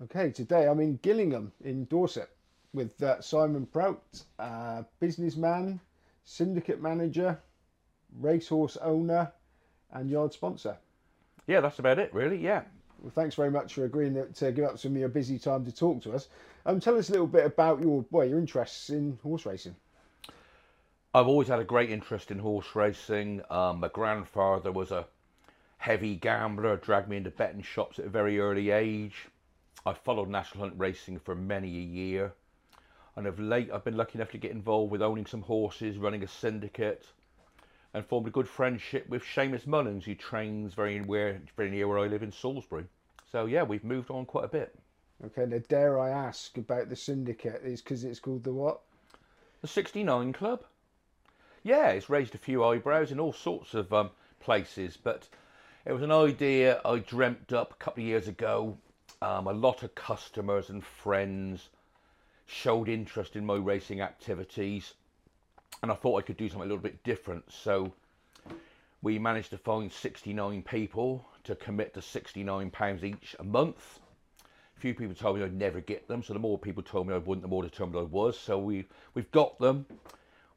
Okay, today I'm in Gillingham in Dorset with uh, Simon Prout, uh, businessman, syndicate manager, racehorse owner, and yard sponsor. Yeah, that's about it, really. Yeah. Well, thanks very much for agreeing to give up some of your busy time to talk to us. Um, tell us a little bit about your well, your interests in horse racing. I've always had a great interest in horse racing. Um, my grandfather was a heavy gambler, dragged me into betting shops at a very early age. I followed National Hunt racing for many a year. And of late, I've been lucky enough to get involved with owning some horses, running a syndicate, and formed a good friendship with Seamus Mullins, who trains very, where, very near where I live in Salisbury. So, yeah, we've moved on quite a bit. Okay, now dare I ask about the syndicate? Is because it's called the what? The 69 Club. Yeah, it's raised a few eyebrows in all sorts of um, places, but it was an idea I dreamt up a couple of years ago um, a lot of customers and friends showed interest in my racing activities, and I thought I could do something a little bit different. So we managed to find 69 people to commit to 69 pounds each a month. A few people told me I'd never get them, so the more people told me I wouldn't, the more determined I was. So we we've got them.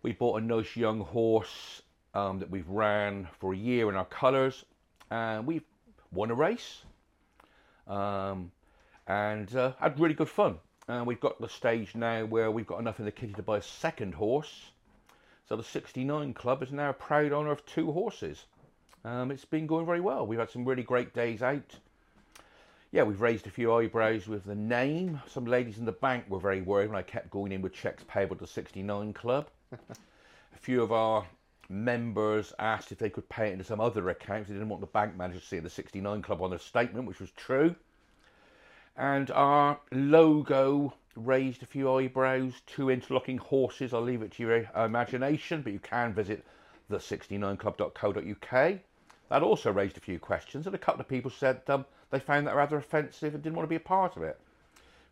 We bought a nice young horse um, that we've ran for a year in our colours, and we've won a race um, and uh, had really good fun. And we've got the stage now where we've got enough in the kitty to buy a second horse. So the 69 Club is now a proud owner of two horses. Um, it's been going very well. We've had some really great days out. Yeah, we've raised a few eyebrows with the name. Some ladies in the bank were very worried when I kept going in with checks payable to 69 Club. a few of our members asked if they could pay it into some other accounts. They didn't want the bank manager to see the 69 Club on their statement, which was true. And our logo raised a few eyebrows, two interlocking horses. I'll leave it to your imagination, but you can visit the69club.co.uk. That also raised a few questions, and a couple of people said um, they found that rather offensive and didn't want to be a part of it.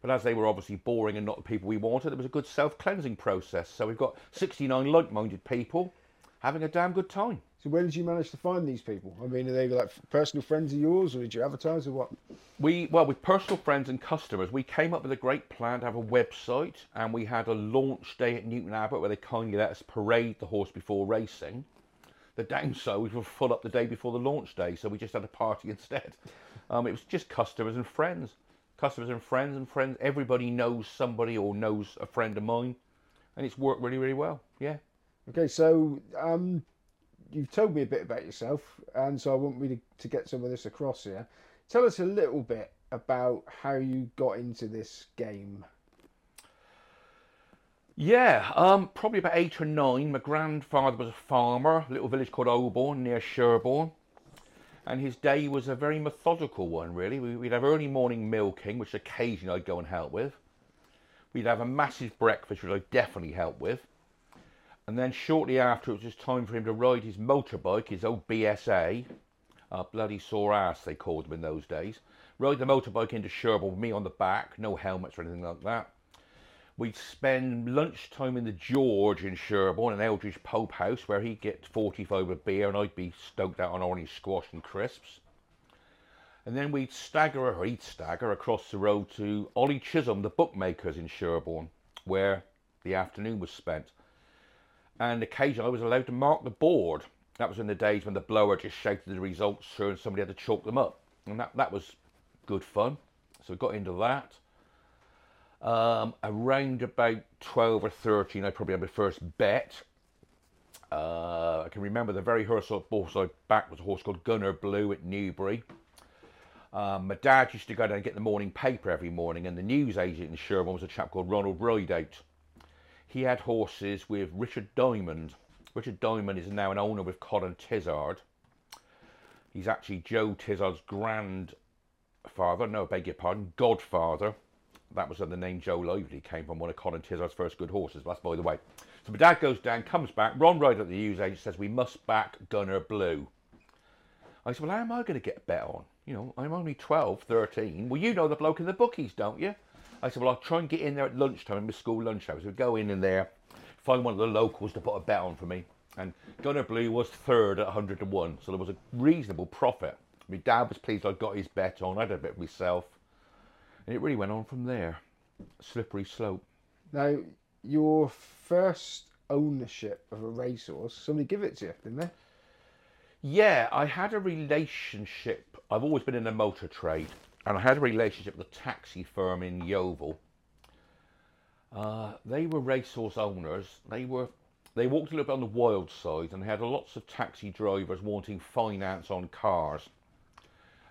But as they were obviously boring and not the people we wanted, it was a good self cleansing process. So we've got 69 like minded people having a damn good time. So where did you manage to find these people? I mean, are they like personal friends of yours, or did you advertise, or what? We well, with personal friends and customers, we came up with a great plan to have a website, and we had a launch day at Newton Abbot where they kindly let us parade the horse before racing. The downside was we were full up the day before the launch day, so we just had a party instead. Um, it was just customers and friends, customers and friends and friends. Everybody knows somebody or knows a friend of mine, and it's worked really, really well. Yeah. Okay, so um, you've told me a bit about yourself, and so I want me to, to get some of this across here. Tell us a little bit about how you got into this game. Yeah, um, probably about eight or nine. My grandfather was a farmer, a little village called Oborne near Sherborne. And his day was a very methodical one, really. We'd have early morning milking, which occasionally I'd go and help with. We'd have a massive breakfast, which I definitely helped with. And then shortly after, it was just time for him to ride his motorbike, his old BSA, uh, bloody sore ass they called them in those days. Ride the motorbike into Sherborne with me on the back, no helmets or anything like that. We'd spend lunchtime in the George in Sherborne, an Eldridge Pope house, where he'd get 45 of beer and I'd be stoked out on orange squash and crisps. And then we'd stagger, or he'd stagger, across the road to Ollie Chisholm, the bookmakers in Sherborne, where the afternoon was spent and occasionally I was allowed to mark the board. That was in the days when the blower just shouted the results through and somebody had to chalk them up. And that, that was good fun. So we got into that. Um, around about 12 or 13, I probably had my first bet. Uh, I can remember the very horse I back was a horse called Gunner Blue at Newbury. Um, my dad used to go down and get the morning paper every morning, and the news agent in Sherborne was a chap called Ronald Rideout he had horses with Richard Diamond. Richard Diamond is now an owner with Colin Tizzard. He's actually Joe Tizzard's grandfather, no, beg your pardon, godfather. That was where the name Joe Lively came from, one of Colin Tizzard's first good horses. That's by the way. So my dad goes down, comes back. Ron Ryder at the news agent says, We must back Gunner Blue. I said, Well, how am I going to get a bet on? You know, I'm only 12, 13. Well, you know the bloke in the bookies, don't you? I said, well, I'll try and get in there at lunchtime in my school lunch hour. So we go in in there, find one of the locals to put a bet on for me. And Gunner Blue was third at 100 to 1. So there was a reasonable profit. My dad was pleased I got his bet on. I had a bet myself. And it really went on from there. Slippery slope. Now, your first ownership of a racehorse, somebody give it to you, didn't they? Yeah, I had a relationship. I've always been in the motor trade, and I had a relationship with a taxi firm in Yeovil. Uh, they were racehorse owners. They were they walked a little bit on the wild side, and they had lots of taxi drivers wanting finance on cars.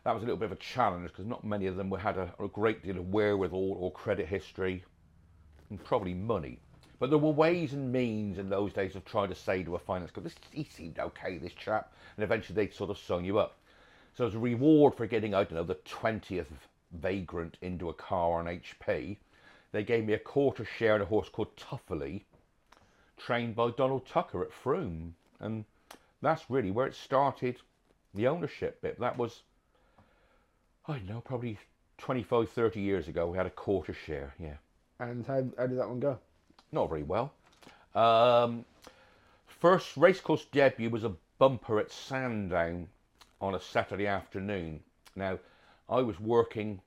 That was a little bit of a challenge because not many of them had a, a great deal of wherewithal or credit history, and probably money. But there were ways and means in those days of trying to say to a finance company, this, he seemed okay, this chap, and eventually they'd sort of sign you up. So as a reward for getting, I don't know, the 20th vagrant into a car on HP, they gave me a quarter share in a horse called Tufferley, trained by Donald Tucker at Frome. And that's really where it started, the ownership bit. That was, I don't know, probably 25, 30 years ago, we had a quarter share, yeah. And how, how did that one go? Not very well. Um, first racecourse debut was a bumper at Sandown on a Saturday afternoon. Now, I was working,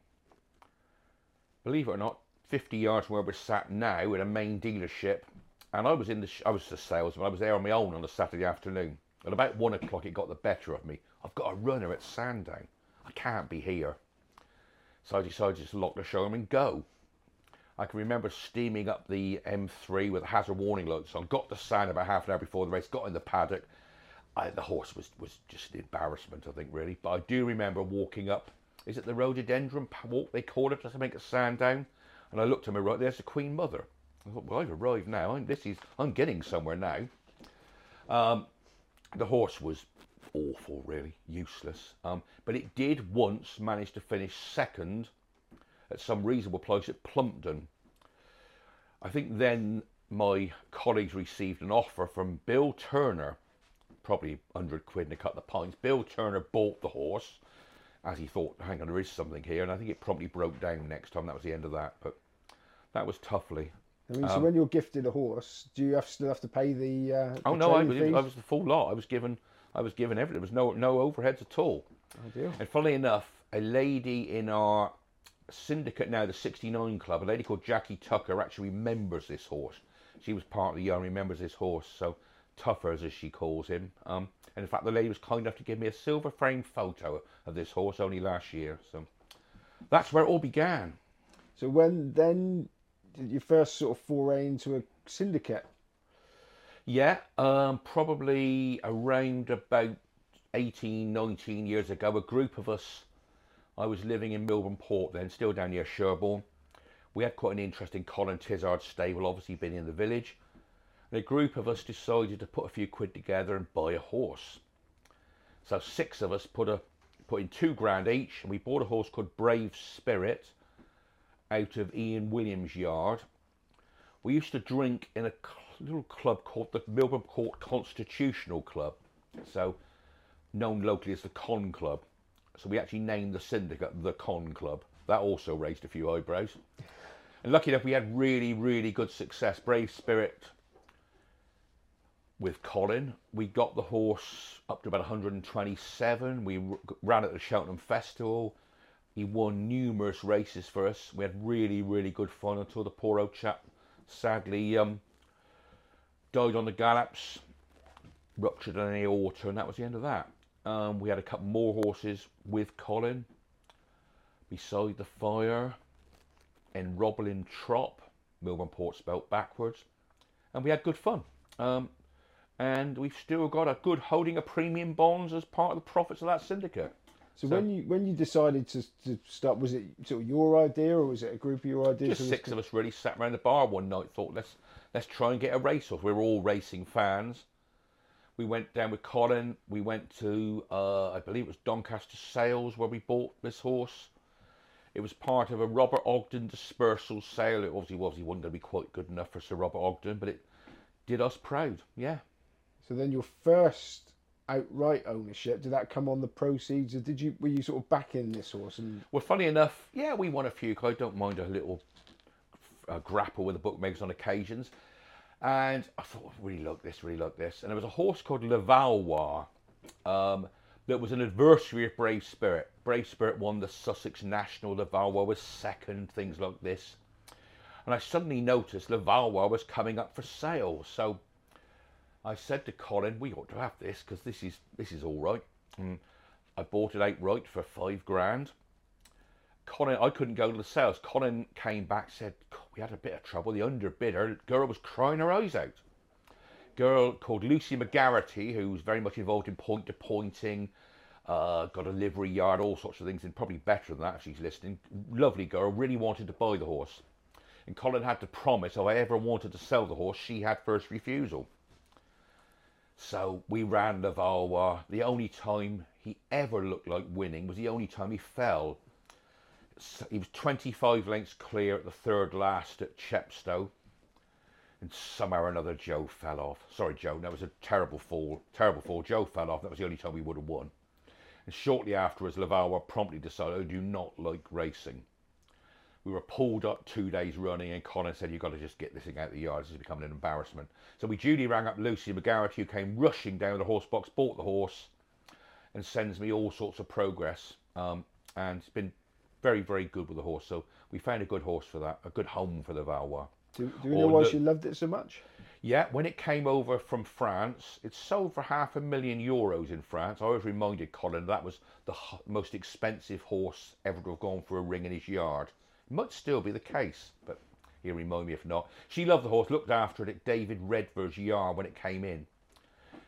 believe it or not, 50 yards from where we're sat now in a main dealership, and I was in the sh- I was the salesman. I was there on my own on a Saturday afternoon. At about one o'clock, it got the better of me. I've got a runner at Sandown. I can't be here, so I decided to just lock the showroom and go. I can remember steaming up the M3 with hazard warning lights on. Got the sign about half an hour before the race. Got in the paddock. I, the horse was, was just an embarrassment, I think, really. But I do remember walking up. Is it the rhododendron walk they call it to make a Sandown? And I looked to my right. There's the Queen Mother. I thought, well, I've arrived now. I'm, this is I'm getting somewhere now. Um, the horse was awful, really useless. Um, but it did once manage to finish second at some reasonable place at Plumpton. I think then my colleagues received an offer from Bill Turner, probably 100 quid and a couple of pints. Bill Turner bought the horse as he thought, hang on, there is something here. And I think it promptly broke down next time. That was the end of that. But that was Tufferley. I mean, so when you're gifted a horse, do you have still have to pay the? Uh, Oh the no, I was, fees? I was the full lot. I was given, I was given everything. There was no no overheads at all. Ideal. And funnily enough, a lady in our syndicate now, the 69 Club, a lady called Jackie Tucker, actually remembers this horse. She was part of the young, remembers this horse. So Tuffers, as she calls him. Um, and in fact, the lady was kind enough to give me a silver frame photo of this horse only last year. So that's where it all began. So when then did you first sort of foray into a syndicate? Yeah, um, probably around about 18, 19 years ago, a group of us, I was living in Milborne Port then, still down near Sherborne. We had quite an interesting Colin Tizzard stable, obviously been in the village. And a group of us decided to put a few quid together and buy a horse. So six of us put a put in two grand each, and we bought a horse called Brave Spirit out of Ian Williams' yard. We used to drink in a little club called the Milborne Court Constitutional Club, so known locally as the Con Club. So we actually named the syndicate the Con Club. That also raised a few eyebrows. And lucky enough, we had really, really good success. Brave Spirit with Colin. We got the horse up to about 127. We ran at the Cheltenham Festival. He won numerous races for us. We had really, really good fun until the poor old chap sadly um, died on the gallops, ruptured an aorta, and that was the end of that. Um, we had a couple more horses with Colin beside the fire in Roblin Trop, Milborne Port spelt backwards, and we had good fun. Um, and we've still got a good holding of premium bonds as part of the profits of that syndicate. So, So- when you when you decided to, to start, was it sort of your idea or was it a group of your ideas? Just six of us really sat around the bar one night, thought let's let's try and get a race off. We were all racing fans. We went down with Colin. We went to uh, I believe it was Doncaster Sales where we bought this horse. It was part of a Robert Ogden dispersal sale. It obviously was he wasn't going to be quite good enough for Sir Robert Ogden, but it did us proud. Yeah. So then your first outright ownership did that come on the proceeds, or did you were you sort of backing this horse? And Well, funny enough, yeah, we won a few. I don't mind a little uh, grapple with the bookmakers on occasions. And I thought, I really like this, really like this. And there was a horse called Le Valois, um, that was an adversary of Brave Spirit. Brave Spirit won the Sussex National, the Valois was second, things like this. And I suddenly noticed the Valois was coming up for sale. So I said to Colin, we ought to have this because this is this is all right. And I bought it outright for five grand. Colin, I couldn't go to the sales. Colin came back, said we had a bit of trouble. The underbidder girl was crying her eyes out. Girl called Lucy McGarity, who's very much involved in point to pointing, uh, got a livery yard, all sorts of things, and probably better than that if she's listening. Lovely girl, really wanted to buy the horse. And Colin had to promise if I ever wanted to sell the horse, she had first refusal. So we ran the. The only time he ever looked like winning was the only time he fell. He was 25 lengths clear at the third last at Chepstow. And somehow or another, Joe fell off. Sorry, Joe, that was a terrible fall. Terrible fall. Joe fell off. That was the only time we would have won. And shortly afterwards, Valois promptly decided, I do not like racing. We were pulled up two days running, and Connor said, You've got to just get this thing out of the yard. This is becoming an embarrassment. So we duly rang up Lucy McGarrett, who came rushing down the horse box, bought the horse, and sends me all sorts of progress. Um, and it's been very, very good with the horse. So we found a good horse for that, a good home for the Valois. Do, do you know why she loved it so much? Yeah, when it came over from France, it sold for half a million euros in France. I always reminded Colin that was the most expensive horse ever to have gone for a ring in his yard. Might still be the case, but he'll remind me if not. She loved the horse, looked after it at David Redvers' yard when it came in.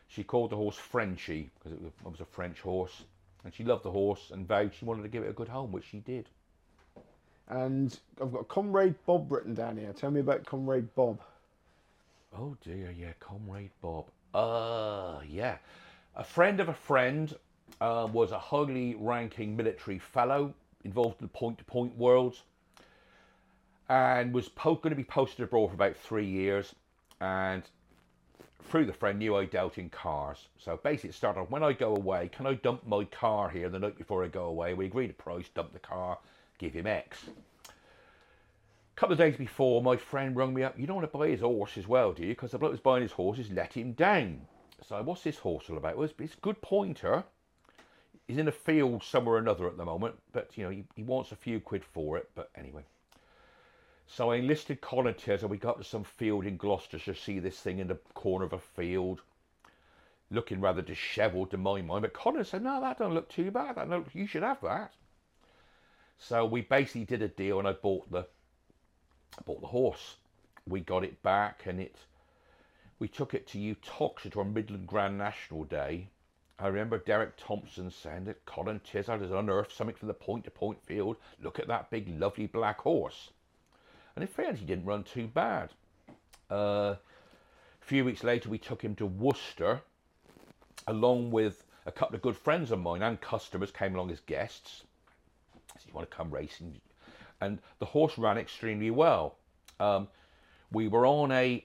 She called the horse Frenchy because it was a French horse, and she loved the horse and vowed she wanted to give it a good home, which she did. And I've got Comrade Bob written down here. Tell me about Comrade Bob. Oh dear, yeah, Comrade Bob. Uh, yeah. A friend of a friend uh, was a highly ranking military fellow involved in the point to point world and was po- going to be posted abroad for about three years. And through the friend, knew I dealt in cars. So basically, it started off when I go away, can I dump my car here the night before I go away? We agreed a price, dump the car, give him X. A couple of days before, my friend rung me up. You don't want to buy his horse as well, do you? Because the bloke was buying his horses let him down. So what's this horse all about? Well, it's, a good pointer. He's in a field somewhere or another at the moment, but you know he, he wants a few quid for it. But anyway, so I enlisted Colin and we got to some field in Gloucestershire, to see this thing in the corner of a field, looking rather dishevelled to my mind. But Colin said, no, that don't look too bad. That look, you should have that. So we basically did a deal and I bought the I bought the horse. We got it back and it we took it to Uttoxeter to our Midland Grand National Day. I remember Derek Thompson saying that Colin Tizzard has unearthed something from the point to point field. Look at that big lovely black horse. And in fairness, he didn't run too bad. Uh, a few weeks later, we took him to Worcester, along with a couple of good friends of mine and customers came along as guests. So you want to come racing? And the horse ran extremely well. Um, we were on a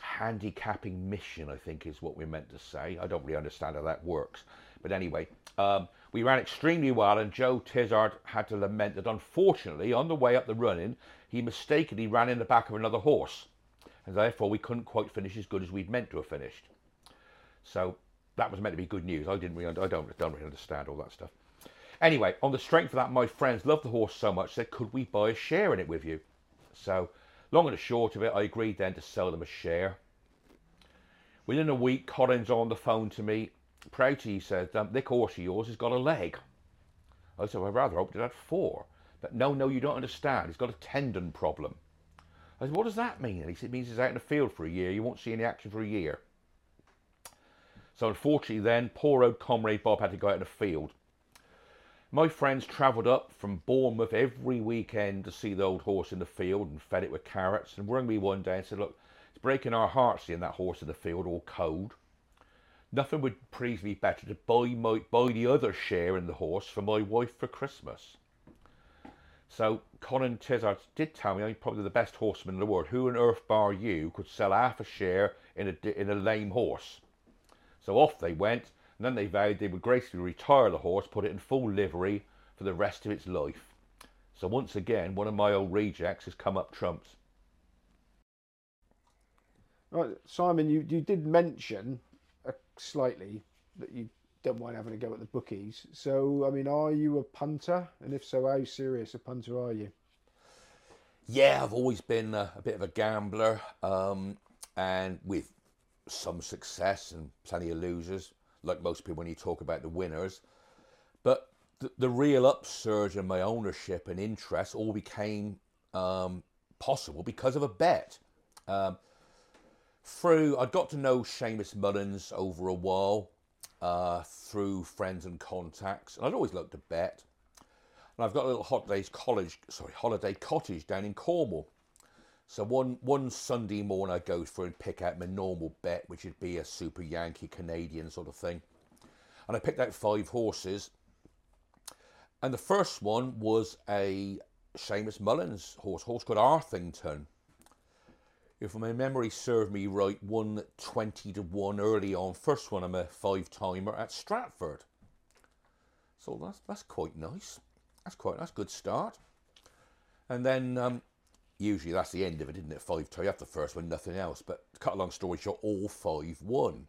handicapping mission, I think is what we're meant to say. I don't really understand how that works. But anyway, um, we ran extremely well, and Joe Tizzard had to lament that unfortunately, on the way up the running, he mistakenly ran in the back of another horse, and therefore we couldn't quite finish as good as we'd meant to have finished. So that was meant to be good news. I didn't really, I don't, don't really understand all that stuff. Anyway, on the strength of that, my friends loved the horse so much, said, could we buy a share in it with you? So, long and short of it, I agreed then to sell them a share. Within a week, Colin's on the phone to me Prouty said, um, This horse of yours has got a leg. I said, well, I rather hoped it had four. But no, no, you don't understand. He's got a tendon problem. I said, what does that mean? And he said, it means he's out in the field for a year. You won't see any action for a year. So unfortunately then, poor old comrade Bob had to go out in the field. My friends travelled up from Bournemouth every weekend to see the old horse in the field and fed it with carrots and rang me one day and said, look, it's breaking our hearts seeing that horse in the field all cold. Nothing would please me better to buy my buy the other share in the horse for my wife for Christmas. So Colin Tizzard did tell me I'm probably the best horseman in the world. Who on earth bar you could sell half a share in a in a lame horse? So off they went, and then they vowed they would gracefully retire the horse, put it in full livery for the rest of its life. So once again, one of my old rejects has come up trumps. Right, Simon, you, you did mention slightly that you don't mind having a go at the bookies. So, I mean, are you a punter? And if so, how serious a punter are you? Yeah, I've always been a, a bit of a gambler, um, and with some success and plenty of losers, like most people when you talk about the winners. But the, the real upsurge in my ownership and interest all became um, possible because of a bet. Um, through, I got to know Seamus Mullins over a while uh, through friends and contacts, and I'd always loved to bet. And I've got a little holidays college, sorry, holiday cottage down in Cornwall. So one one Sunday morning I go through and pick out my normal bet, which would be a Super Yankee Canadian sort of thing. And I picked out five horses. And the first one was a Seamus Mullins horse, horse called Arthington. If my memory served me right, won 20 to 1 early on. First one, I'm a five timer at Stratford. So that's, that's quite nice. That's quite that's good start. And then um, usually that's the end of it, isn't it? Five tie. You have the first one, nothing else. But to cut a long story short, all five won.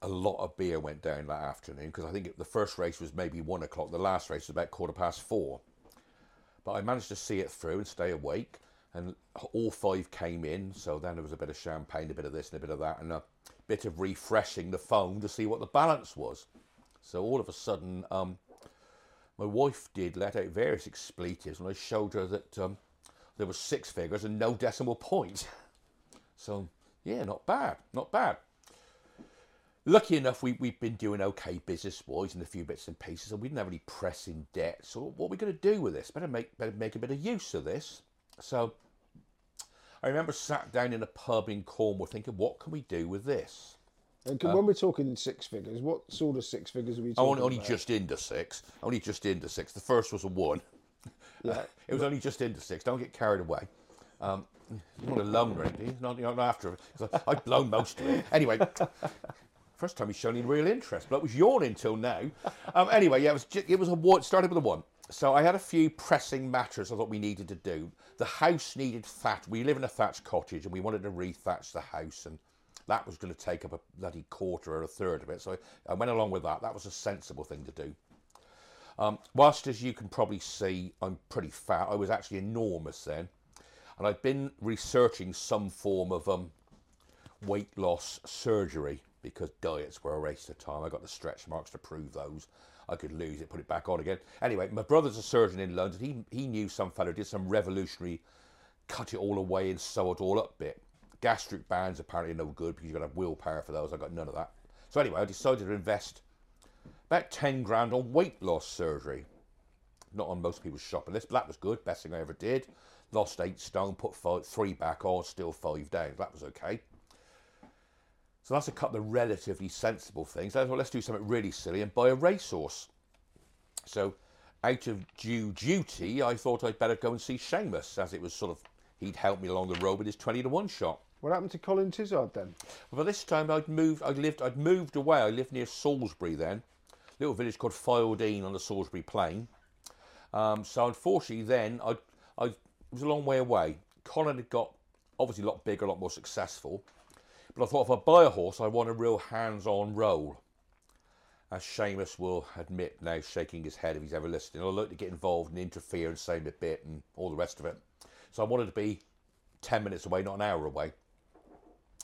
A lot of beer went down that afternoon because I think the first race was maybe one o'clock. The last race was about quarter past four. But I managed to see it through and stay awake. And all five came in. So then there was a bit of champagne, a bit of this and a bit of that, and a bit of refreshing the phone to see what the balance was. So all of a sudden, um, my wife did let out various expletives when I showed her that um, there was six figures and no decimal point. So yeah, not bad, not bad. Lucky enough, we, we've been doing okay business-wise and a few bits and pieces, and we didn't have any pressing debt. So what are we going to do with this? Better make better make a bit of use of this. So I remember sat down in a pub in Cornwall thinking, what can we do with this? And can, uh, when we're talking six figures, what sort of six figures are we talking only, only about? just into six. Only just into six. The first was a one. Yeah. it was only just into six. Don't get carried away. Um, you're not alone or anything. Not, you're not after. I've blown most of it. Anyway, first time he's shown any real interest, but it was yawning till now. Um, anyway, yeah, it was it was a one. Started with a one. So I had a few pressing matters I thought we needed to do. The house needed thatch. We live in a thatched cottage, and we wanted to rethatch the house, and that was going to take up a bloody quarter or a third of it. So I went along with that. That was a sensible thing to do. Um, whilst, as you can probably see, I'm pretty fat, I was actually enormous then. And I've been researching some form of um, weight loss surgery because diets were a waste of time. I got the stretch marks to prove those. I could lose it, put it back on again. Anyway, my brother's a surgeon in London. He, he knew some fellow did some revolutionary cut it all away and sew it all up bit. Gastric bands apparently no good because you've got to have willpower for those. I got none of that. So anyway, I decided to invest about 10 grand on weight loss surgery. Not on most people's shopping list, but that was good. Best thing I ever did. Lost eight stone, put five, three back on, still five down. That was okay. So that's a couple of relatively sensible things. Well, let's do something really silly and buy a racehorse. So, out of due duty, I thought I'd better go and see Seamus, as it was sort of he'd help me along the road with his twenty to one shot. What happened to Colin Tizzard then? Well, by this time I'd moved. I lived. I'd moved away. I lived near Salisbury then, a little village called Figheldean on the Salisbury Plain. Um, so unfortunately, then I, I was a long way away. Colin had got obviously a lot bigger, a lot more successful. But I thought if I buy a horse, I want a real hands-on role. As Seamus will admit now, shaking his head if he's ever listening, I like to get involved and interfere and say a bit and all the rest of it. So I wanted to be 10 minutes away, not an hour away.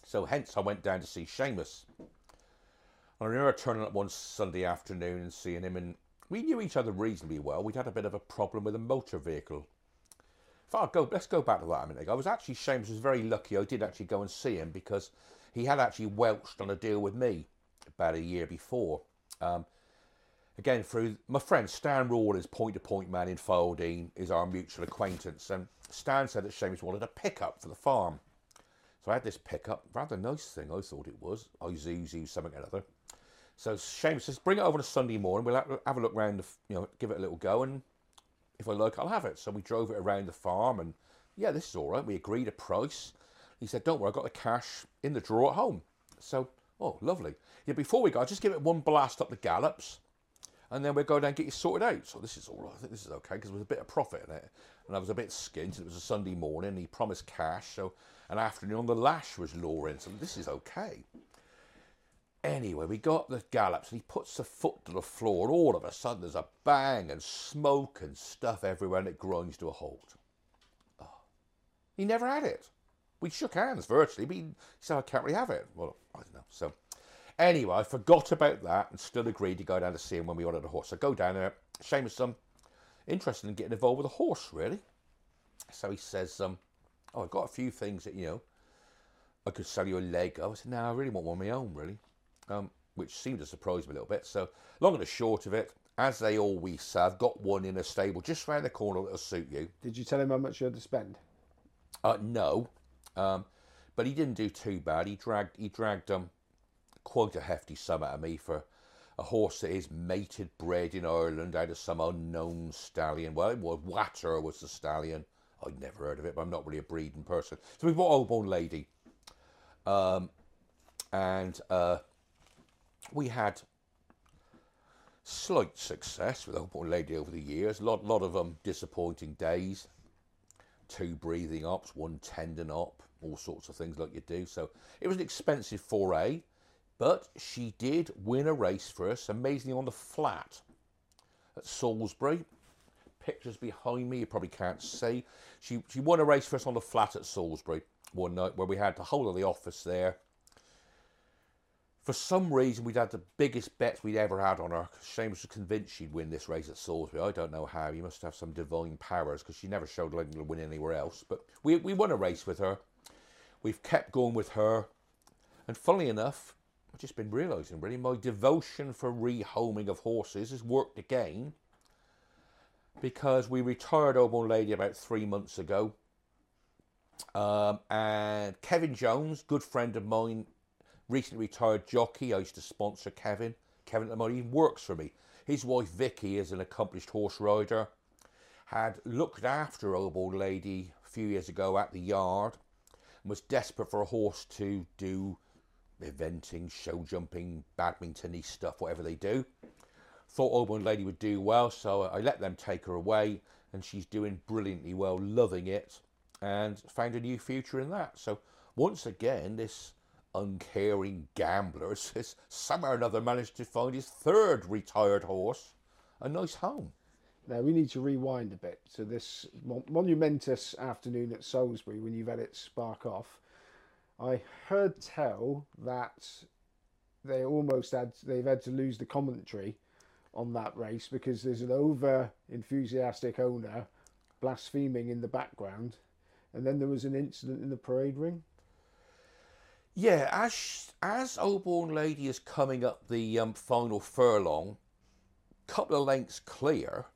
So hence I went down to see Seamus. I remember turning up one Sunday afternoon and seeing him, and we knew each other reasonably well. We'd had a bit of a problem with a motor vehicle. If I go, let's go back to that a minute ago. I was actually Seamus was very lucky. I did actually go and see him because he had actually welched on a deal with me about a year before. Um, again, through my friend Stan Rawlins, point to point man in Figheldean, is our mutual acquaintance. And Stan said that Seamus wanted a pickup for the farm. So I had this pickup, rather nice thing, I thought it was. Isuzu, something or other. So Seamus says, bring it over on a Sunday morning. We'll have a look around, the, you know, give it a little go, and if I like, I'll have it. So we drove it around the farm, and yeah, this is all right. We agreed a price. He said, don't worry, I've got the cash in the drawer at home. So, oh, lovely. Yeah, before we go, I'll just give it one blast up the gallops, and then we'll go down and get you sorted out. So this is all, I think this is okay because there was a bit of profit in it, and I was a bit skint. It was a Sunday morning. He promised cash, so an afternoon on the lash was luring. So this is okay. Anyway, we got the gallops and he puts the foot to the floor, and all of a sudden there's a bang and smoke and stuff everywhere, and it grinds to a halt. Oh. He never had it. We shook hands virtually, but he said, I can't really have it. Well, I don't know. So, anyway, I forgot about that and still agreed to go down to see him when we ordered a horse. So, go down there. Seamus, um, interested in getting involved with a horse, really. So he says, um, Oh, I've got a few things that, you know, I could sell you a leg. I said, No, I really want one of my own, really um, which seemed to surprise me a little bit. So, long and short of it, as they always say, I've got one in a stable just round the corner that'll suit you. Did you tell him how much you had to spend? Uh, no, um, but he didn't do too bad. He dragged he dragged um, quite a hefty sum out of me for a horse that is mated, bred in Ireland out of some unknown stallion. Well, it was Watar was the stallion. I'd never heard of it, but I'm not really a breeding person. So we bought Oborne Lady, um, and uh, we had slight success with Oborne Lady over the years. A lot, lot of um, disappointing days. Two breathing ups, one tendon up, all sorts of things like you do. So it was an expensive foray, but she did win a race for us, amazingly on the flat at Salisbury. Pictures behind me, you probably can't see. She, she won a race for us on the flat at Salisbury one night where we had the whole of the office there for some reason, we'd had the biggest bets we'd ever had on her. Seamus was convinced she'd win this race at Salisbury. I don't know how. You must have some divine powers because she never showed like to win anywhere else. But we, we won a race with her. We've kept going with her. And funnily enough, I've just been realising really my devotion for rehoming of horses has worked again because we retired Old Lady about three months ago. Um, and Kevin Jones, good friend of mine, recently retired jockey. I used to sponsor Kevin. Kevin at the moment even works for me. His wife Vicky is an accomplished horse rider. Had looked after Oborne Lady a few years ago at the yard and was desperate for a horse to do eventing, show jumping, badminton stuff, whatever they do. Thought Oborne Lady would do well, so I let them take her away, and she's doing brilliantly well, loving it, and found a new future in that. So once again, this uncaring gambler has somehow or another managed to find his third retired horse a nice home. Now we need to rewind a bit to this monumentous afternoon at Salisbury when you've had it spark off. I heard tell that they almost had they've had to lose the commentary on that race because there's an over enthusiastic owner blaspheming in the background, and then there was an incident in the parade ring. Yeah, as as Old Lady is coming up the um, final furlong, a couple of lengths clear,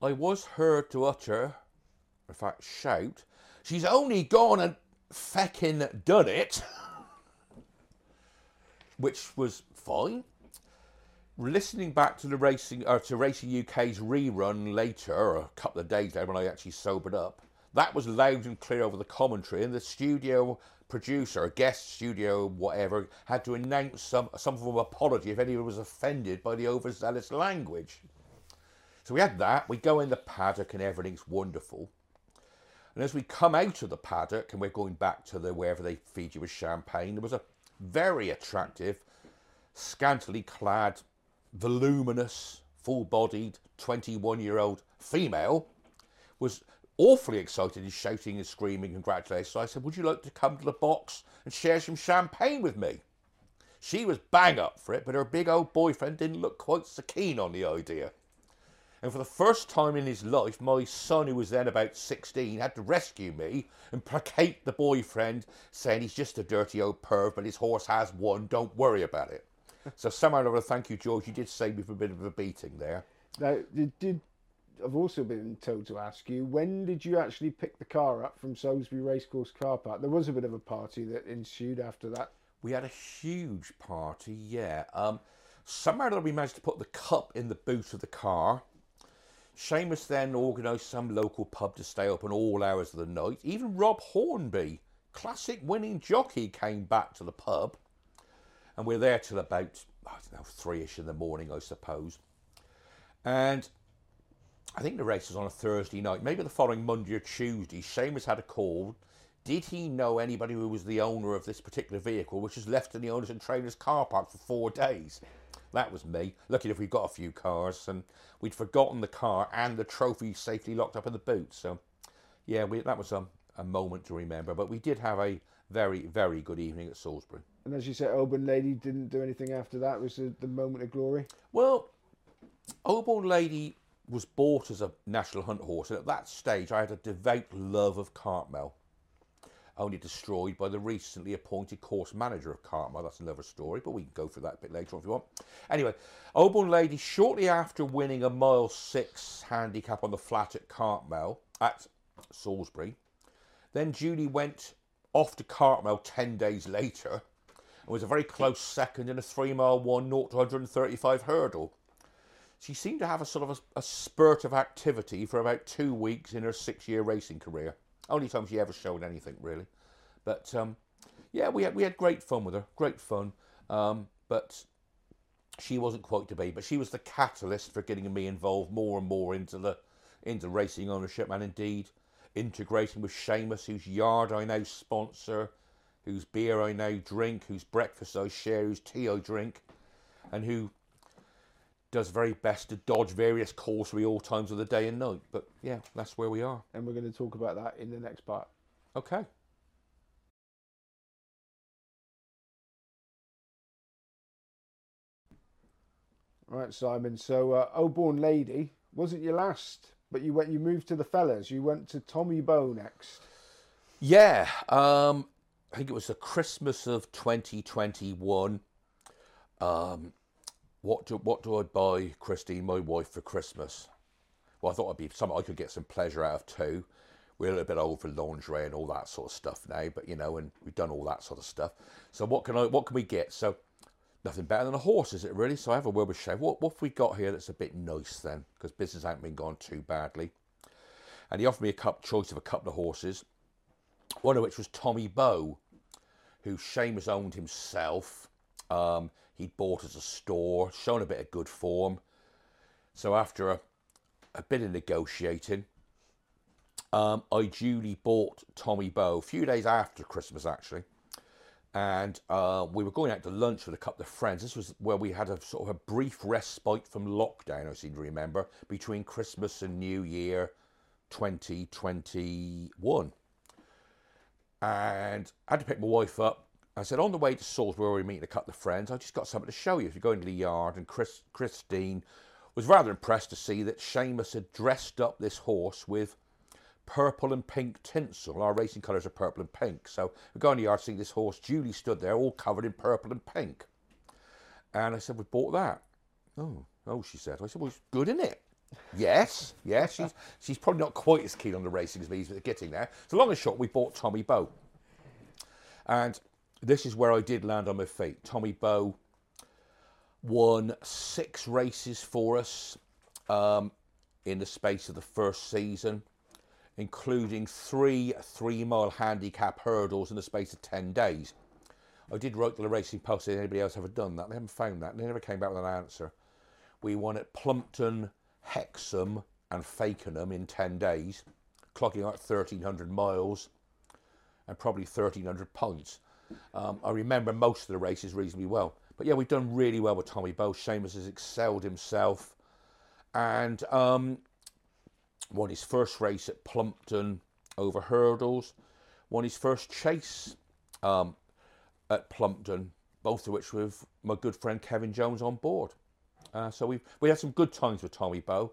I was heard to utter, in fact, shout, "She's only gone and feckin' done it," which was fine. Listening back to the racing or uh, to Racing UK's rerun later, a couple of days later when I actually sobered up, that was loud and clear over the commentary, and the studio producer, a guest studio, whatever, had to announce some, some form of apology if anyone was offended by the overzealous language. So we had that. We go in the paddock, and everything's wonderful. And as we come out of the paddock, and we're going back to the wherever they feed you with champagne, there was a very attractive, scantily clad, voluminous, full-bodied, 21-year-old female was awfully excited and shouting and screaming congratulations. So I said, Would you like to come to the box and share some champagne with me? She was bang up for it, but her big old boyfriend didn't look quite so keen on the idea. And for the first time in his life, my son, who was then about 16, had to rescue me and placate the boyfriend, saying he's just a dirty old perv, but his horse has won, don't worry about it. so somehow or other, thank you, George, you did save me from a bit of a beating there. Now, did I've also been told to ask you when did you actually pick the car up from Salisbury Racecourse car park? There was a bit of a party that ensued after that. We had a huge party, yeah. Um, somehow we managed to put the cup in the boot of the car. Seamus then organised some local pub to stay open all hours of the night. Even Rob Hornby, classic winning jockey, came back to the pub. And we are there till about, I don't know, three ish in the morning, I suppose. And I think the race was on a Thursday night, maybe the following Monday or Tuesday. Seamus had a call, did he know anybody who was the owner of this particular vehicle, which was left in the owners and trainers car park for four days? That was me. Lucky if we got a few cars, and we'd forgotten the car and the trophy safely locked up in the boot. So, yeah, we, that was a, a moment to remember. But we did have a very, very good evening at Salisbury. And as you said, Oborne Lady didn't do anything after that. It Was the, the moment of glory? Well, Oborne Lady was bought as a national hunt horse, and at that stage, I had a devout love of Cartmel. Only destroyed by the recently appointed course manager of Cartmel. That's another story, but we can go through that a bit later on if you want. Anyway, Oborne Lady, shortly after winning a mile six handicap on the flat at Cartmel at Salisbury, then Judy went off to Cartmel 10 days later and was a very close second in a three mile one 0 to 135 hurdle she seemed to have a sort of a, a, spurt of activity for about two weeks in her six-year racing career. Only time she ever showed anything really, but um, yeah, we had we had great fun with her, great fun. Um, but she wasn't quite to be, but she was the catalyst for getting me involved more and more into the into racing ownership, and indeed integrating with Seamus, whose yard I now sponsor, whose beer I now drink, whose breakfast I share, whose tea I drink, and who does very best to dodge various calls at all times of the day and night. But yeah, that's where we are. And we're going to talk about that in the next part. Okay. Right, Simon. So, uh, Oh Born Lady wasn't your last, but you went. You moved to the fellas. You went to Tommy Bow next. Yeah, um, I think it was the Christmas of 2021. Um, what do what do I buy Christine, my wife, for Christmas? Well, I thought it'd be something I could get some pleasure out of too. We're a little bit old for lingerie and all that sort of stuff now, but you know, and we've done all that sort of stuff. So what can I what can we get? So nothing better than a horse, is it really? So I have a word with Shane. What what have we got here that's a bit nice then? Because business hasn't been gone too badly. And he offered me a cup choice of a couple of horses, one of which was Tommy Bow, who Seamus owned himself. Um, he'd bought as a store, shown a bit of good form. So after a, a bit of negotiating, um, I duly bought Tommy Bow a few days after Christmas actually. And uh, we were going out to lunch with a couple of friends. This was where we had a sort of a brief respite from lockdown, I seem to remember, between Christmas and New Year 2021. And I had to pick my wife up I said, on the way to Salisbury, we're meeting a couple of friends. I just got something to show you. If you go into the yard, and Chris, Christine was rather impressed to see that Seamus had dressed up this horse with purple and pink tinsel. Our racing colours are purple and pink. So we go in the yard, see this horse. Julie stood there, all covered in purple and pink. And I said, we bought that. Oh, oh, she said. I said, well, it's good, isn't it? yes, yes. She's, she's probably not quite as keen on the racing as me, but getting there. So long and short, we bought Tommy Bow. And this is where I did land on my feet. Tommy Bow won six races for us um, in the space of the first season, including three three mile handicap hurdles in the space of 10 days. I did write to the Racing Post, did anybody else ever done that? They haven't found that. They never came back with an answer. We won at Plumpton, Hexham, and Fakenham in 10 days, clocking out 1,300 miles and probably 1,300 points. Um, I remember most of the races reasonably well. But yeah, we've done really well with Tommy Bow. Seamus has excelled himself and um, won his first race at Plumpton over hurdles, won his first chase um, at Plumpton, both of which with my good friend Kevin Jones on board. Uh, so we've we had some good times with Tommy Bow.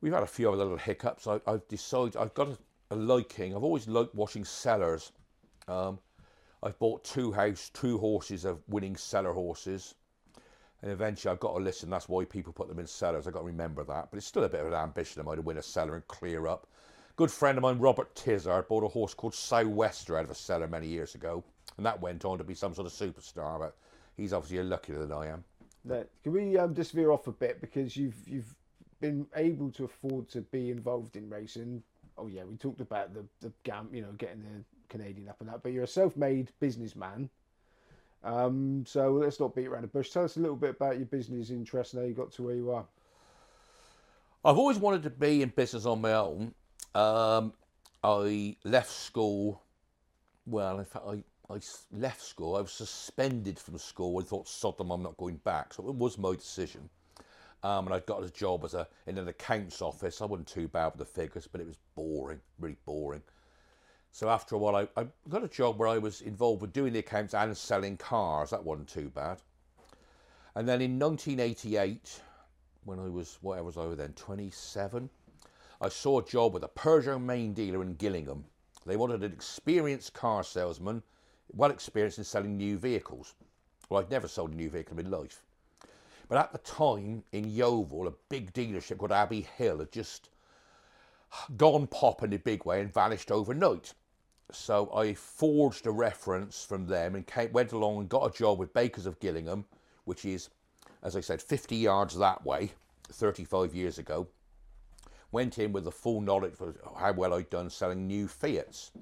We've had a few other little hiccups. I, have decided I've got a, a, liking. I've always liked watching sellers. Um, I've bought two house, two horses of winning seller horses. And eventually I've got to listen. That's why people put them in sellers. I've got to remember that. But it's still a bit of an ambition of mine to win a seller and clear up. Good friend of mine, Robert Tizzard, bought a horse called Sou'wester out of a seller many years ago. And that went on to be some sort of superstar. But he's obviously luckier than I am. can we um, just veer off a bit because you've you've been able to afford to be involved in racing. Oh yeah, we talked about the the gam, you know, getting the Canadian up and that, but you're a self-made businessman. Um, so let's not beat around the bush. Tell us a little bit about your business interests and how you got to where you are. I've always wanted to be in business on my own. Um, I left school well, in fact, I left school. I was suspended from school. I thought, sod them, I'm not going back. So it was my decision. Um, and I got a job as a in an accounts office. I wasn't too bad with the figures, but it was boring, really boring. So after a while, I, I got a job where I was involved with doing the accounts and selling cars. That wasn't too bad. And then in 1988, when I was, what was I then, 27, I saw a job with a Peugeot main dealer in Gillingham. They wanted an experienced car salesman, well experienced in selling new vehicles. Well, I'd never sold a new vehicle in my life. But at the time in Yeovil, a big dealership called Abbey Hill had just gone pop in a big way and vanished overnight. So I forged a reference from them and came, went along and got a job with Bakers of Gillingham, which is, as I said, 50 yards that way, 35 years ago. Went in with the full knowledge of how well I'd done selling new Fiats.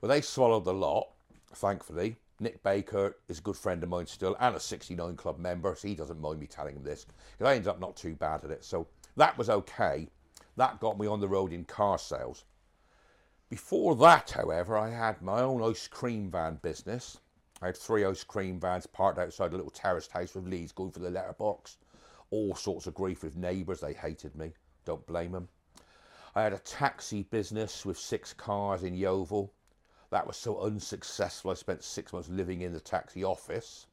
Well, they swallowed the lot, thankfully. Nick Baker is a good friend of mine still and a 69 Club member, so he doesn't mind me telling him this because I ended up not too bad at it. So that was okay. That got me on the road in car sales. Before that, however, I had my own ice cream van business. I had three ice cream vans parked outside a little terraced house with leads going for the letterbox. All sorts of grief with neighbours, they hated me. Don't blame them. I had a taxi business with six cars in Yeovil. That was so unsuccessful, I spent six months living in the taxi office.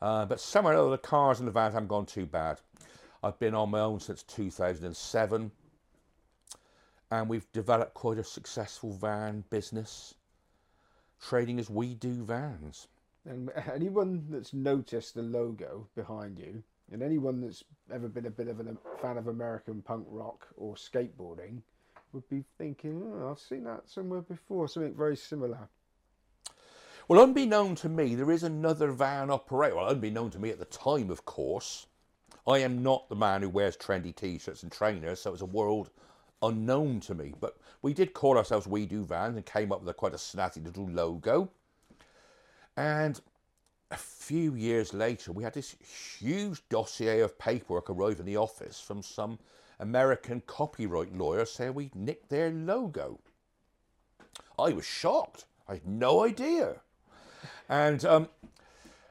Uh, but other, the cars and the vans haven't gone too bad. I've been on my own since 2007 and we've developed quite a successful van business trading as we do vans. And anyone that's noticed the logo behind you, and anyone that's ever been a bit of a fan of American punk rock or skateboarding, would be thinking, oh, I've seen that somewhere before, something very similar. Well, unbeknown to me, there is another van operator. Well, unbeknown to me at the time, of course. I am not the man who wears trendy t shirts and trainers, so it's a world unknown to me. But we did call ourselves We Do Vans and came up with a quite a snazzy little logo. And a few years later, we had this huge dossier of paperwork arrive in the office from some American copyright lawyer saying we'd nicked their logo. I was shocked. I had no idea. And um,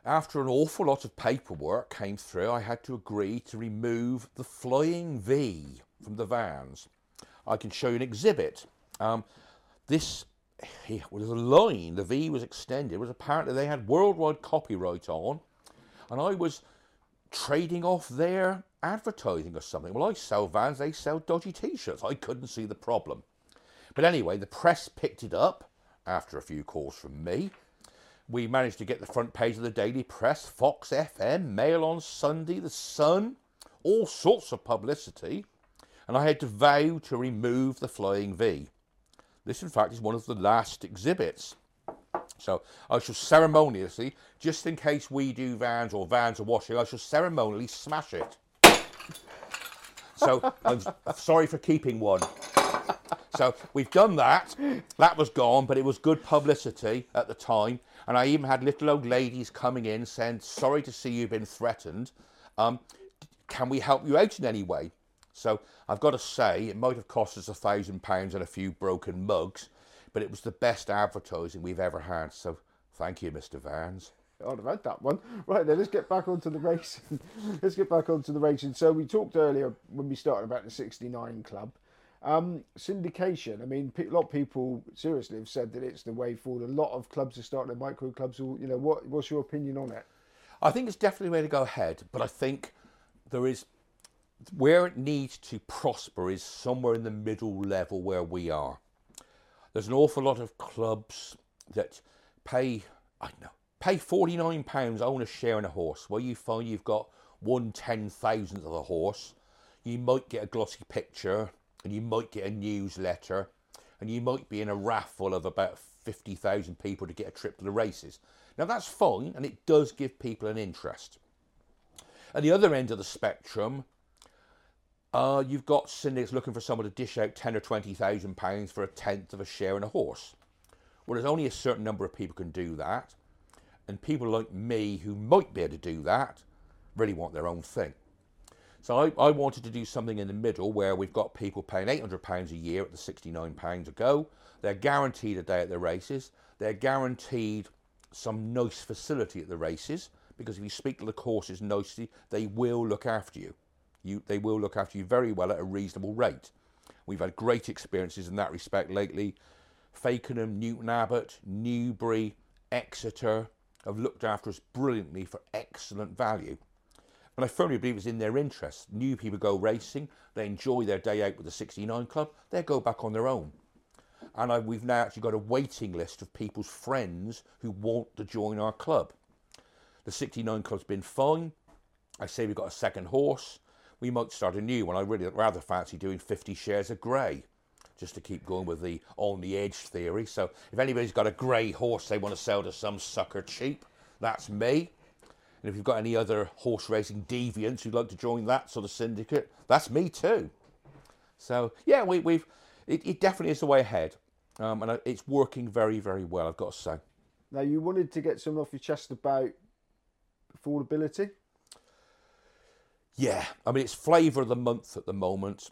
after an awful lot of paperwork came through, I had to agree to remove the flying V from the vans. I can show you an exhibit. Um, this here was a line, the V was extended, it was apparently they had worldwide copyright on, and I was trading off their advertising or something. Well, I sell vans, they sell dodgy t shirts. I couldn't see the problem. But anyway, the press picked it up after a few calls from me. We managed to get the front page of the Daily Press, Fox FM, Mail on Sunday, The Sun, all sorts of publicity and I had to vow to remove the flying V. This, in fact, is one of the last exhibits. So I shall ceremoniously, just in case we do vans or vans are washing, I shall ceremonially smash it. So I'm sorry for keeping one. So we've done that. That was gone, but it was good publicity at the time. And I even had little old ladies coming in saying, Sorry to see you've been threatened. Um, can we help you out in any way? So I've got to say, it might have cost us a thousand pounds and a few broken mugs, but it was the best advertising we've ever had. So thank you, Mr. Vans. I'd have had that one. Right then, let's get back onto the racing. let's get back onto the racing. So we talked earlier when we started about the 69 club. Um, syndication. I mean, a lot of people seriously have said that it's the way forward. A lot of clubs are starting their micro clubs. You know, what what's your opinion on it? I think it's definitely the way to go ahead, but I think there is where it needs to prosper is somewhere in the middle level where we are. There's an awful lot of clubs that pay, I don't know, pay £49, own a share in a horse. Where you find you've got one ten thousandth of a horse, you might get a glossy picture and you might get a newsletter and you might be in a raffle of about 50,000 people to get a trip to the races. Now that's fine and it does give people an interest. At the other end of the spectrum, uh, you've got syndics looking for someone to dish out ten or twenty thousand pounds for a tenth of a share in a horse. Well, there's only a certain number of people can do that, and people like me who might be able to do that really want their own thing. So I, I wanted to do something in the middle where we've got people paying £800 a year at the £69 a go. They're guaranteed a day at the races. They're guaranteed some nice facility at the races because if you speak to the courses nicely, they will look after you. You. They will look after you very well at a reasonable rate. We've had great experiences in that respect lately. Fakenham, Newton Abbot, Newbury, Exeter have looked after us brilliantly for excellent value. And I firmly believe it's in their interest. New people go racing, they enjoy their day out with the 69 Club, they go back on their own. And I, we've now actually got a waiting list of people's friends who want to join our club. The 69 Club's been fine. I say we've got a second horse. We might start a new one. I really rather fancy doing 50 shares of grey just to keep going with the on the edge theory. So if anybody's got a grey horse they want to sell to some sucker cheap, that's me. And if you've got any other horse racing deviants who'd like to join that sort of syndicate, that's me too. So yeah, we, have it, it, definitely is the way ahead, um, and it's working very very well. I've got to say. Now you wanted to get something off your chest about affordability. Yeah, I mean it's flavour of the month at the moment.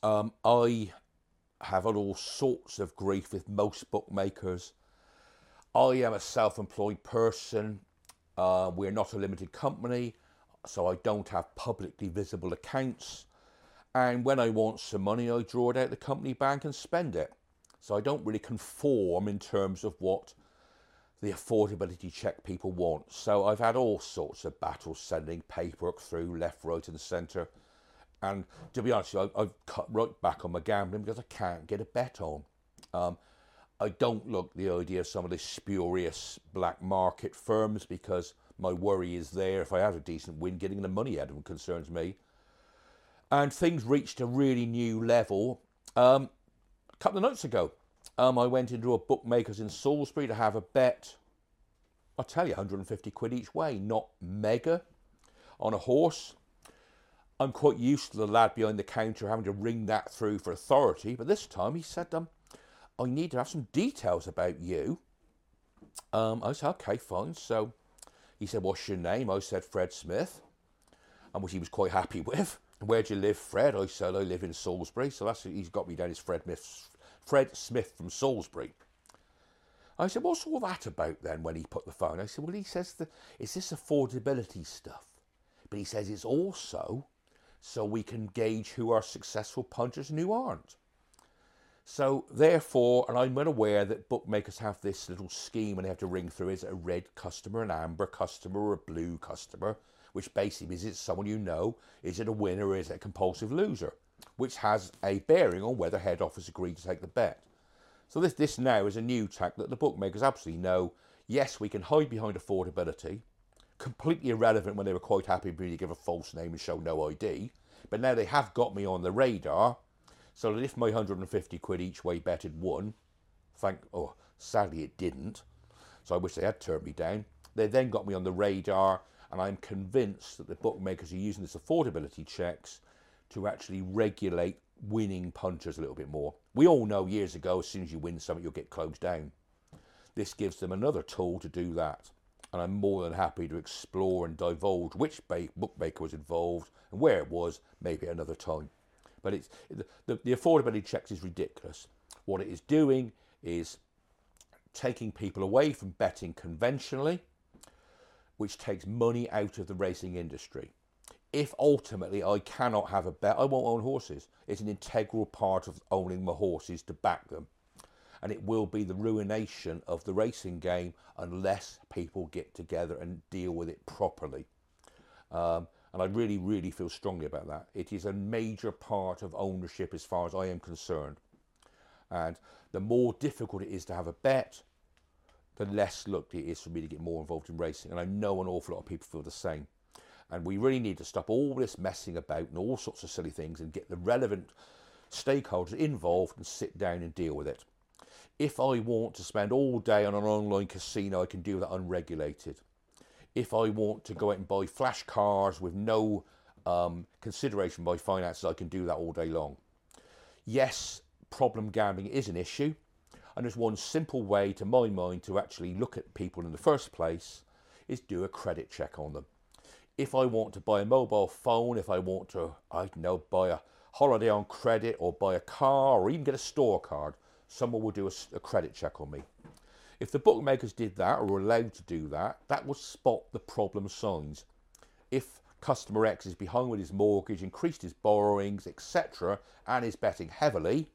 Um, I have had all sorts of grief with most bookmakers. I am a self-employed person. Uh, we're not a limited company, so I don't have publicly visible accounts. And when I want some money, I draw it out the company bank and spend it. So I don't really conform in terms of what the affordability check people want. So I've had all sorts of battles sending paperwork through left, right, and centre. And to be honest, I've, I've cut right back on my gambling because I can't get a bet on. Um, I don't look the idea of some of the spurious black market firms because my worry is there. If I have a decent win, getting the money out of them concerns me. And things reached a really new level um, a couple of nights ago. Um, I went into a bookmaker's in Salisbury to have a bet. I'll tell you, 150 quid each way, not mega, on a horse. I'm quite used to the lad behind the counter having to ring that through for authority, but this time he said, um, I need to have some details about you. Um, I said, okay, fine. So he said, what's your name? I said, Fred Smith, and which he was quite happy with. Where do you live, Fred? I said, I live in Salisbury. So that's he's got me down as Fred, Smith, Fred Smith from Salisbury. I said, what's all that about then when he put the phone? I said, well, he says, that, is this affordability stuff? But he says it's also so we can gauge who are successful punchers and who aren't. So therefore, and I'm well aware that bookmakers have this little scheme and they have to ring through is it a red customer, an amber customer, or a blue customer, which basically is it someone you know, is it a winner or is it a compulsive loser, which has a bearing on whether head office agree to take the bet. So this this now is a new tack that the bookmakers absolutely know. Yes, we can hide behind affordability, completely irrelevant when they were quite happy to give a false name and show no ID. But now they have got me on the radar so that if my 150 quid each way bet had won, thank, oh, sadly it didn't, so I wish they had turned me down, they then got me on the radar, and I'm convinced that the bookmakers are using this affordability checks to actually regulate winning punchers a little bit more. We all know years ago, as soon as you win something, you'll get closed down. This gives them another tool to do that. And I'm more than happy to explore and divulge which bookmaker was involved and where it was, maybe another time. But it's the, the affordability checks is ridiculous. What it is doing is taking people away from betting conventionally, which takes money out of the racing industry. If ultimately I cannot have a bet, I won't own horses. It's an integral part of owning my horses to back them. And it will be the ruination of the racing game unless people get together and deal with it properly. Um, and I really, really feel strongly about that. It is a major part of ownership as far as I am concerned. And the more difficult it is to have a bet, the less likely it is for me to get more involved in racing. And I know an awful lot of people feel the same. And we really need to stop all this messing about and all sorts of silly things and get the relevant stakeholders involved and sit down and deal with it. If I want to spend all day on an online casino, I can do that unregulated if I want to go out and buy flash cars with no um, consideration by finances, I can do that all day long. Yes, problem gambling is an issue, and there's one simple way, to my mind, to actually look at people in the first place is do a credit check on them. If I want to buy a mobile phone, if I want to, I don't know, buy a holiday on credit or buy a car or even get a store card, someone will do a, a credit check on me. If the bookmakers did that or were allowed to do that, that would spot the problem signs. If customer X is behind with his mortgage, increased his borrowings, etc., and is betting heavily,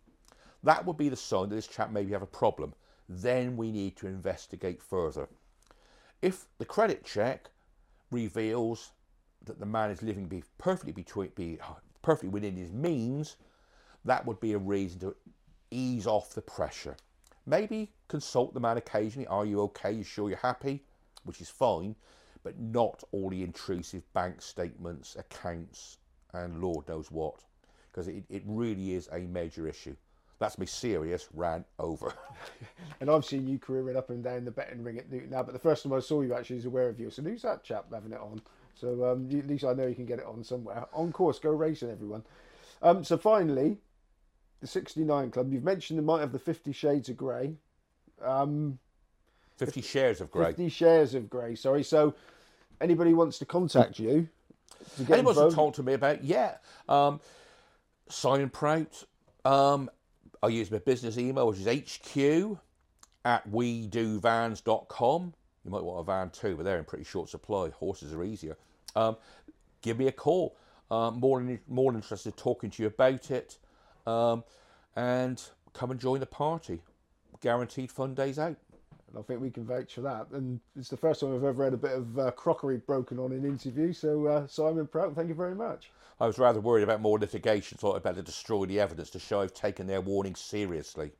that would be the sign that this chap maybe have a problem. Then we need to investigate further. If the credit check reveals that the man is living be perfectly between be perfectly within his means, that would be a reason to ease off the pressure. Maybe consult the man occasionally. Are you okay? You sure you're happy? Which is fine, but not all the intrusive bank statements, accounts, and Lord knows what, because it, it really is a major issue. That's me serious, ran over. and I've seen you careering up and down the betting ring at Newton now, but the first time I saw you actually was aware of you. So who's that chap having it on? So um, at least I know you can get it on somewhere. On course, go racing, everyone. Um, so finally, the 69 Club. You've mentioned they might have the 50 Shades of Grey. Um, 50 shares of grey. 50 shares of grey, sorry. So anybody wants to contact you to Anyone's to talk to me about, yeah. Um, Simon Prout. Um, I use my business email, which is hq at wedovans.com. You might want a van too, but they're in pretty short supply. Horses are easier. Um, give me a call. Um, more, more interested talking to you about it. Um, and come and join the party. Guaranteed fun days out. And I think we can vouch for that. And it's the first time I've ever had a bit of uh, crockery broken on an interview. So, uh, Simon Prout, thank you very much. I was rather worried about more litigation, thought I'd better destroy the evidence to show I've taken their warning seriously.